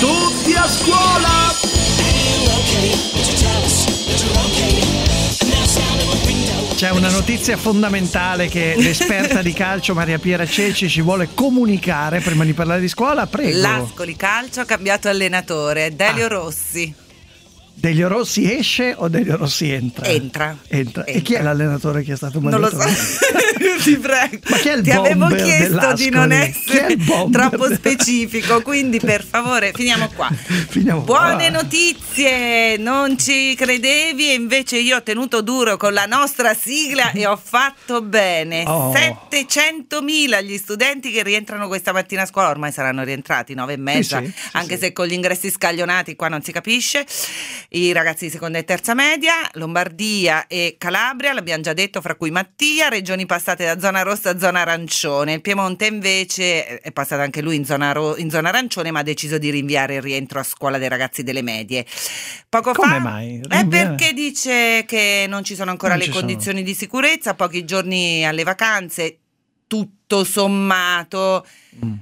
Tutti a scuola! C'è una notizia fondamentale che l'esperta di calcio Maria Piera Ceci ci vuole comunicare prima di parlare di scuola. Prego. L'Ascoli Calcio ha cambiato allenatore, Delio ah. Rossi. Delio Rossi esce o Delio Rossi entra? Entra. entra. E chi è l'allenatore che è stato mandato? Non lo so. Ti prego. Ma chi è il Ti avevo chiesto di non essere troppo specifico, quindi per favore finiamo qua. Finiamo Buone qua. notizie, non ci credevi e invece io ho tenuto duro con la nostra sigla e ho fatto bene. Oh. 700.000 gli studenti che rientrano questa mattina a scuola, ormai saranno rientrati 9 e mezza, sì, sì, anche sì. se con gli ingressi scaglionati qua non si capisce i ragazzi di seconda e terza media, Lombardia e Calabria, l'abbiamo già detto, fra cui Mattia, regioni passate da zona rossa a zona arancione. Il Piemonte invece è passato anche lui in zona, ro- in zona arancione, ma ha deciso di rinviare il rientro a scuola dei ragazzi delle medie. Poco Come fa mai? è Rinviare? perché dice che non ci sono ancora Non le ci sono. condizioni di sicurezza, pochi giorni alle vacanze, tutto sommato. Mm.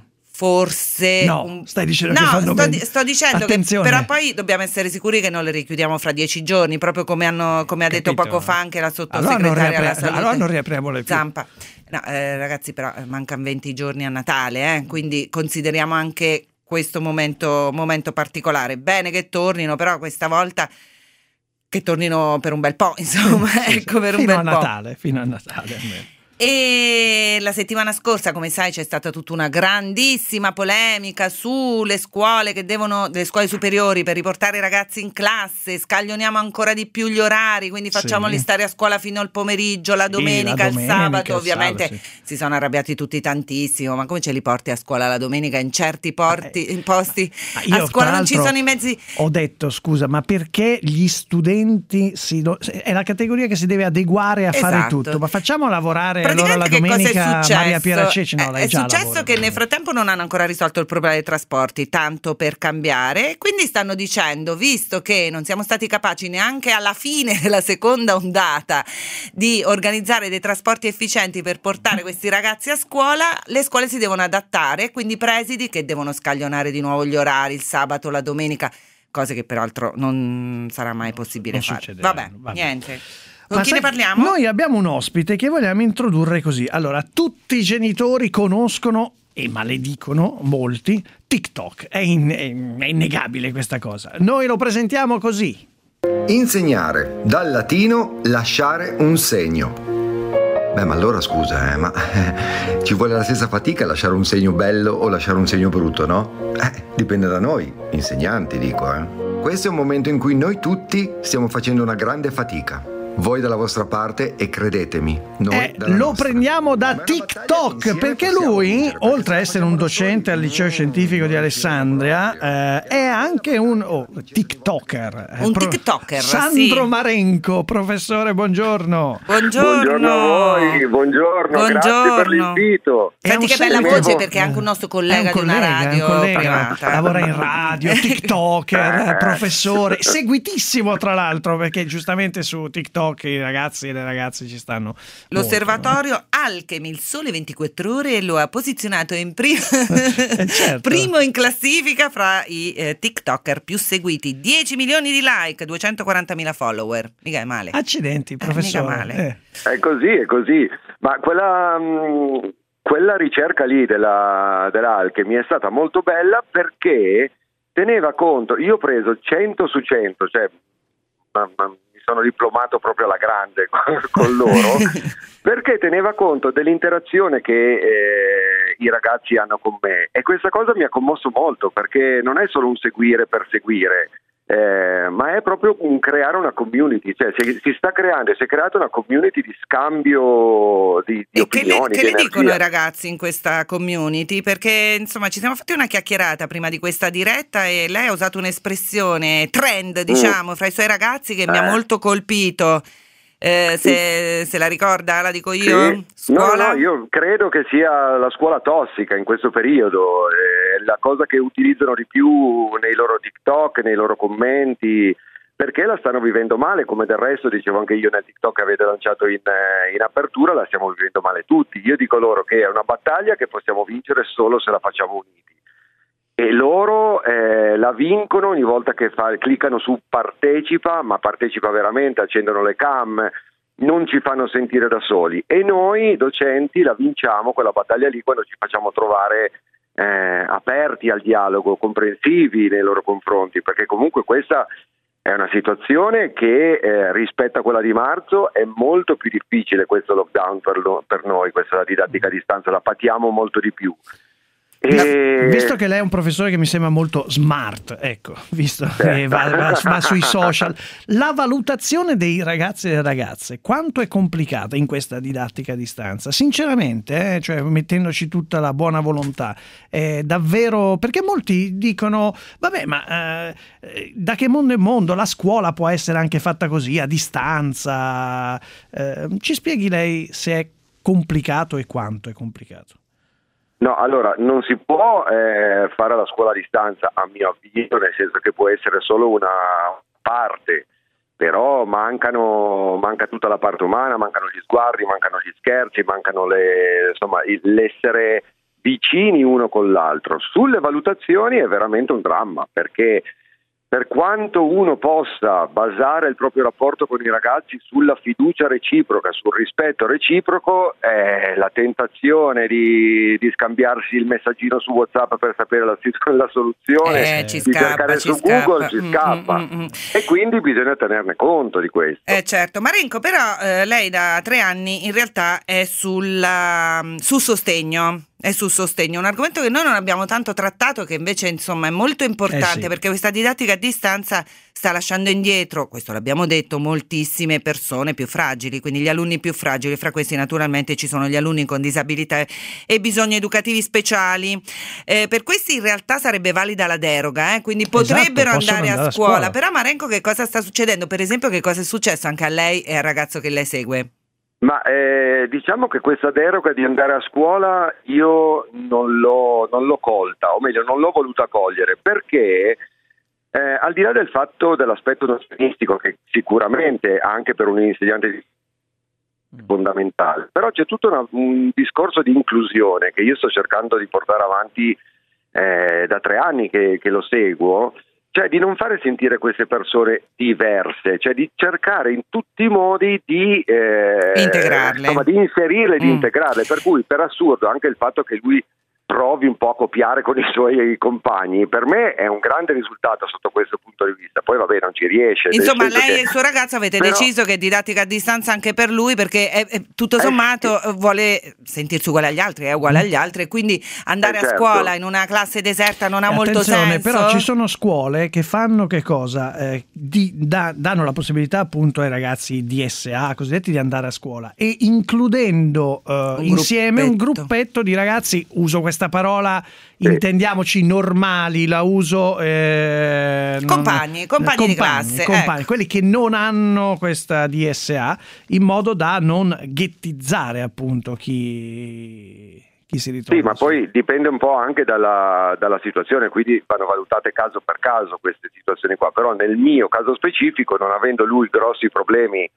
Forse No, un- stai dicendo che No, fanno sto, di- sto dicendo Attenzione. che però poi dobbiamo essere sicuri che non le richiudiamo fra dieci giorni, proprio come, hanno, come ha detto poco fa anche la Allora sottosegretaria alla riapre- salute. allora non riapriamole più. Zampa. No, eh, ragazzi, però eh, mancano 20 giorni a Natale, eh, quindi consideriamo anche questo momento, momento particolare. Bene che tornino, però questa volta che tornino per un bel po', insomma, Sì, ecco per un fino bel a po'. Natale, fino a Natale almeno. E la settimana scorsa, come sai, c'è stata tutta una grandissima polemica sulle scuole che devono, le scuole superiori per riportare i ragazzi in classe, scaglioniamo ancora di più gli orari, quindi Sì. facciamoli stare a scuola fino al pomeriggio, la Sì, domenica, la il domenica, sabato. il Ovviamente sabato, sì. si sono arrabbiati tutti tantissimo, ma come ce li porti a scuola la domenica in certi porti, in posti? Io, a scuola non ci sono i mezzi. Ho detto, scusa, ma perché gli studenti si do- è la categoria che si deve adeguare a fare Esatto. tutto? Ma facciamo lavorare allora la che cosa domenica è successo? Maria Piera Ceci? No, Eh, lei è già successo lavora. che nel frattempo non hanno ancora risolto il problema dei trasporti, tanto per cambiare, quindi stanno dicendo, visto che non siamo stati capaci neanche alla fine della seconda ondata di organizzare dei trasporti efficienti per portare questi ragazzi a scuola, le scuole si devono adattare, quindi i presidi che devono scaglionare di nuovo gli orari, il sabato, la domenica. Cose che peraltro non sarà mai possibile non fare. Vabbè, vabbè. niente. Con Ma chi sai, ne parliamo? Noi abbiamo un ospite che vogliamo introdurre così. Allora, tutti i genitori conoscono e maledicono molti TikTok. È, in- è- è innegabile questa cosa. Noi lo presentiamo così. Insegnare, dal latino lasciare un segno. Beh, ma allora scusa, eh, ma eh, ci vuole la stessa fatica lasciare un segno bello o lasciare un segno brutto, no? Eh, dipende da noi, insegnanti, dico, eh. Questo è un momento in cui noi tutti stiamo facendo una grande fatica. Voi dalla vostra parte e credetemi, noi Eh, lo nostra. prendiamo da TikTok perché lui, oltre a se essere un docente al liceo scientifico di Alessandria, eh, è anche un oh, TikToker. Eh, Un TikToker, Sandro sì. Marenco, professore, buongiorno. Buongiorno. Buongiorno a voi, buongiorno, grazie per Buongiorno. l'invito. È Senti che bella voce perché è anche un nostro collega, un di una collega, è un radio collega, lavora in radio, TikToker, Eh. professore, seguitissimo tra l'altro perché giustamente su TikTok i ragazzi e le ragazze ci stanno. molto. L'osservatorio Alchemy, il sole 24 ore, lo ha posizionato in primo, Eh, certo. primo in classifica fra i eh, TikToker più seguiti. 10 milioni di like, 240 mila follower. Mica è male. Accidenti, mica professore. male. Eh. È così, è così. Ma quella, mh, quella ricerca lì della, dell'Alchemy è stata molto bella perché teneva conto, io ho preso 100 su 100, cioè sono diplomato proprio alla grande con, loro, perché teneva conto dell'interazione che eh, i ragazzi hanno con me e questa cosa mi ha commosso molto perché non è solo un seguire per seguire. Eh, ma è proprio un creare una community, cioè si, si sta creando, si è creata una community di scambio di, di E che le, opinioni. che le dicono i ragazzi in questa community? Perché insomma ci siamo fatti una chiacchierata prima di questa diretta e lei ha usato un'espressione trend, diciamo, fra i suoi ragazzi che mi ha Mm. Eh. molto colpito. Eh, se, se la ricorda, la dico io? Sì. No, no, io credo che sia la scuola tossica in questo periodo, è la cosa che utilizzano di più nei loro TikTok, nei loro commenti, perché la stanno vivendo male, come del resto dicevo anche io nel TikTok che avete lanciato in, eh, in apertura, la stiamo vivendo male tutti. Io dico loro che è una battaglia che possiamo vincere solo se la facciamo uniti. E loro eh, la vincono ogni volta che fa, cliccano su partecipa, ma partecipa veramente, accendono le cam, non ci fanno sentire da soli e noi docenti la vinciamo quella battaglia lì quando ci facciamo trovare eh, aperti al dialogo, comprensivi nei loro confronti, perché comunque questa è una situazione che eh, rispetto a quella di marzo è molto più difficile questo lockdown per, lo, per noi, questa didattica a distanza, la patiamo molto di più. E... Visto che lei è un professore che mi sembra molto smart, ecco, visto che va, va, va, sui social, la valutazione dei ragazzi e delle ragazze, quanto è complicata in questa didattica a distanza? Sinceramente, eh, cioè mettendoci tutta la buona volontà, è davvero... perché molti dicono, vabbè, ma eh, da che mondo è mondo? La scuola può essere anche fatta così, a distanza. Eh, ci spieghi lei se è complicato e quanto è complicato? No, allora non si può eh, fare la scuola a distanza, a mio avviso, nel senso che può essere solo una parte, però mancano, manca tutta la parte umana, mancano gli sguardi, mancano gli scherzi, mancano le, insomma, l'essere vicini uno con l'altro. Sulle valutazioni è veramente un dramma perché per quanto uno possa basare il proprio rapporto con i ragazzi sulla fiducia reciproca, sul rispetto reciproco, eh, la tentazione di, di, scambiarsi il messaggino su WhatsApp per sapere la, la soluzione, eh, di scappa, cercare su scappa. Google ci Mm, scappa. mm, mm, mm. E quindi bisogna tenerne conto di questo. Eh certo, Marenco però eh, lei da tre anni in realtà è sulla, sul sostegno. È sul sostegno, un argomento che noi non abbiamo tanto trattato, che invece insomma è molto importante Eh sì. perché questa didattica a distanza sta lasciando indietro, questo l'abbiamo detto, moltissime persone più fragili, quindi gli alunni più fragili, fra questi naturalmente ci sono gli alunni con disabilità e bisogni educativi speciali. Eh, per questi in realtà sarebbe valida la deroga, eh, quindi potrebbero Esatto, andare, andare a a scuola. scuola. Però Marenco che cosa sta succedendo? Per esempio che cosa è successo anche a lei e al ragazzo che lei segue? Ma eh, diciamo che questa deroga di andare a scuola io non l'ho, non l'ho colta, o meglio non l'ho voluta cogliere, perché eh, al di là del fatto dell'aspetto nozionistico, che sicuramente anche per un insegnante è fondamentale, però c'è tutto una- un discorso di inclusione che io sto cercando di portare avanti eh, da tre anni che, che lo seguo, cioè di non fare sentire queste persone diverse, cioè di cercare in tutti i modi di, eh, Integrarle. insomma, di inserirle, di Mm. integrarle, per cui per assurdo anche il fatto che lui provi un po' a copiare con i suoi compagni, per me è un grande risultato sotto questo punto di vista, poi vabbè non ci riesce. Insomma, lei che- e il suo ragazzo avete Però- deciso che didattica a distanza anche per lui perché è- è- tutto Eh, sommato eh, vuole sentirsi uguale agli altri, è uguale agli altri, e quindi andare Eh, a certo. scuola in una classe deserta non ha E molto attenzione, senso. però ci sono scuole che fanno che cosa? Eh, di- da- danno la possibilità appunto ai ragazzi DSA, cosiddetti, di andare a scuola e includendo eh, Un insieme un gruppetto. gruppetto di ragazzi, uso questa parola, intendiamoci normali, la uso... eh, non- Compagni, compagni di classe, compagni, ecco. quelli che non hanno questa DSA, in modo da non ghettizzare appunto chi, chi si ritrova. Sì, ma poi dipende un po' anche dalla, dalla situazione, quindi vanno valutate caso per caso queste situazioni qua, però nel mio caso specifico, non avendo lui grossi problemi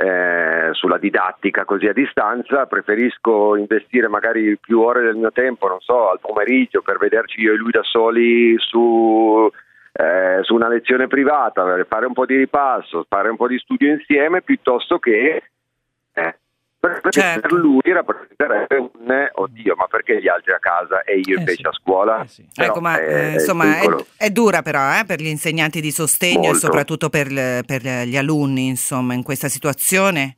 eh, sulla didattica così a distanza, preferisco investire magari più ore del mio tempo, non so, al pomeriggio per vederci io e lui da soli su, eh, su una lezione privata, fare un po' di ripasso, fare un po' di studio insieme, piuttosto che... eh, perché Certo. per lui rappresenterebbe un eh, oddio, ma perché gli altri a casa e io Eh invece sì. a scuola? Eh sì. Ecco, ma eh, eh, insomma è, è dura però eh, per gli insegnanti di sostegno e Molto. soprattutto per, per gli alunni, insomma, in questa situazione.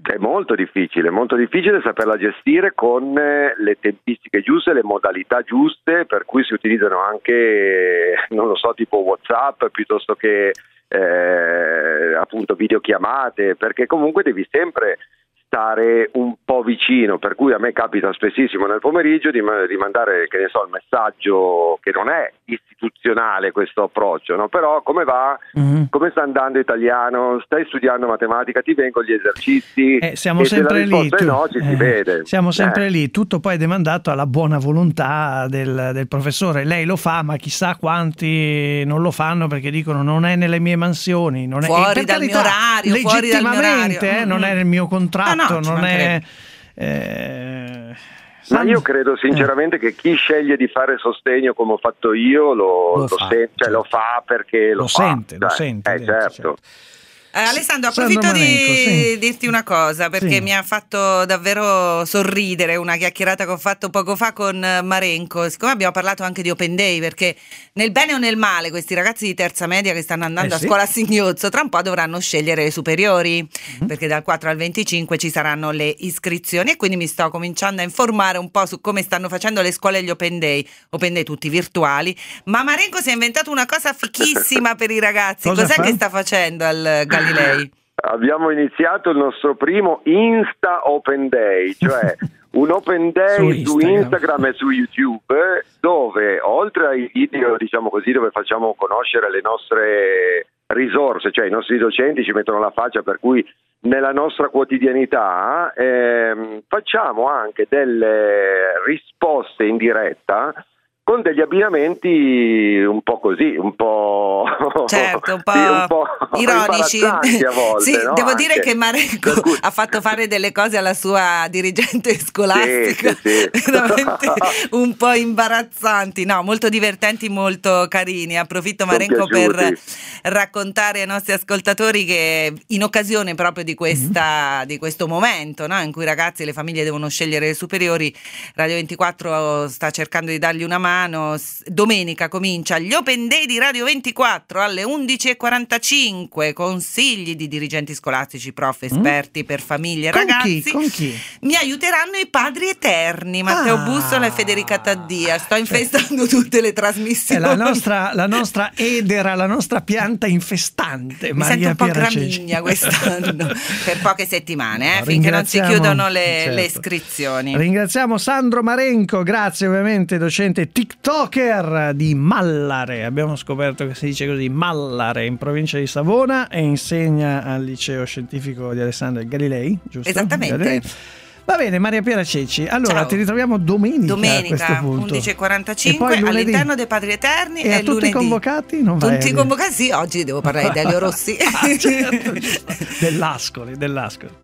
È molto difficile, molto difficile saperla gestire con eh, le tempistiche giuste, le modalità giuste, per cui si utilizzano anche, non lo so, tipo WhatsApp piuttosto che eh, appunto videochiamate, perché comunque devi sempre stare un po' vicino, per cui a me capita spessissimo nel pomeriggio di, di mandare, che ne so, il messaggio che non è istituzionale questo approccio, no? però come va? Mhm. Come sta andando italiano? Stai studiando matematica? Ti vengono gli esercizi? Eh, siamo E se sempre lì. tu- no, ci si eh, vede. Siamo sempre Eh. lì, tutto poi è demandato alla buona volontà del, del professore. Lei lo fa, ma chissà quanti non lo fanno perché dicono non è nelle mie mansioni, non è Fuori dal carità, mio orario, fuori dal mio legittimamente, orario. eh, non Mm, è nel mio contratto, No, no, non è eh, Ma io credo sinceramente eh. che chi sceglie di fare sostegno come ho fatto io lo, lo, lo, fa, sen- cioè, lo fa, perché lo, lo fa. sente, lo sente. Eh, certo. certo. Eh, Alessandro, approfitto Marenco, di sì. dirti una cosa perché sì. mi ha fatto davvero sorridere una chiacchierata che ho fatto poco fa con Marenco. Siccome abbiamo parlato anche di Open Day, perché nel bene o nel male questi ragazzi di terza media che stanno andando Eh a sì. scuola a Signozzo tra un po' dovranno scegliere le superiori Mhm. perché dal 4 al 25 ci saranno le iscrizioni e quindi mi sto cominciando a informare un po' su come stanno facendo le scuole gli Open Day. Open Day tutti virtuali, ma Marenco si è inventato una cosa fichissima per i ragazzi. Cosa Cos'è fa? che sta facendo al Galilei? Abbiamo iniziato il nostro primo Insta Open Day, cioè un Open Day Su su Instagram. Instagram, e su YouTube dove oltre ai video, diciamo così, dove facciamo conoscere le nostre risorse, cioè i nostri docenti ci mettono la faccia per cui nella nostra quotidianità ehm, facciamo anche delle risposte in diretta con degli abbinamenti un po' così, un po', Certo, un po', sì, un po' ironici. volte, sì, no? devo dire Anche. che Marenco cui- ha fatto fare delle cose alla sua dirigente scolastica Sì, sì, sì. veramente un po' imbarazzanti, no, molto divertenti, molto carini. Approfitto Marenco per raccontare ai nostri ascoltatori che in occasione proprio di, questa, di questo momento no, in cui i ragazzi e le famiglie devono scegliere le superiori, Radio 24 sta cercando di dargli una mano. S- Domenica comincia gli Open Day di Radio 24 alle 11.45. Consigli di dirigenti scolastici, prof, esperti per famiglie e ragazzi. chi? Con chi? Mi aiuteranno i padri eterni, Matteo Ah. Bussola e Federica Taddia. Sto infestando tutte le trasmissioni. la nostra, la nostra edera, la nostra pianta infestante. Mi Maria sento un po' gramigna quest'anno per poche settimane, eh, finché non si chiudono le, certo. le iscrizioni. Ringraziamo Sandro Marenco, grazie ovviamente, docente TikToker di Mallare. Abbiamo scoperto che si dice così, Mallare, in provincia di Savona e insegna al liceo scientifico di Alessandro Galilei, giusto? Esattamente. Galilei. Va bene, Maria Piera Ceci. Allora, Ciao. ti ritroviamo domenica, Domenica punto. E 11.45 poi lunedì. all'interno dei Padri Eterni E a tutti lunedì. i convocati non vai Tutti convocati, sì, oggi devo parlare di Elio Rossi. Ah, certo, dell'Ascoli, dell'Ascoli.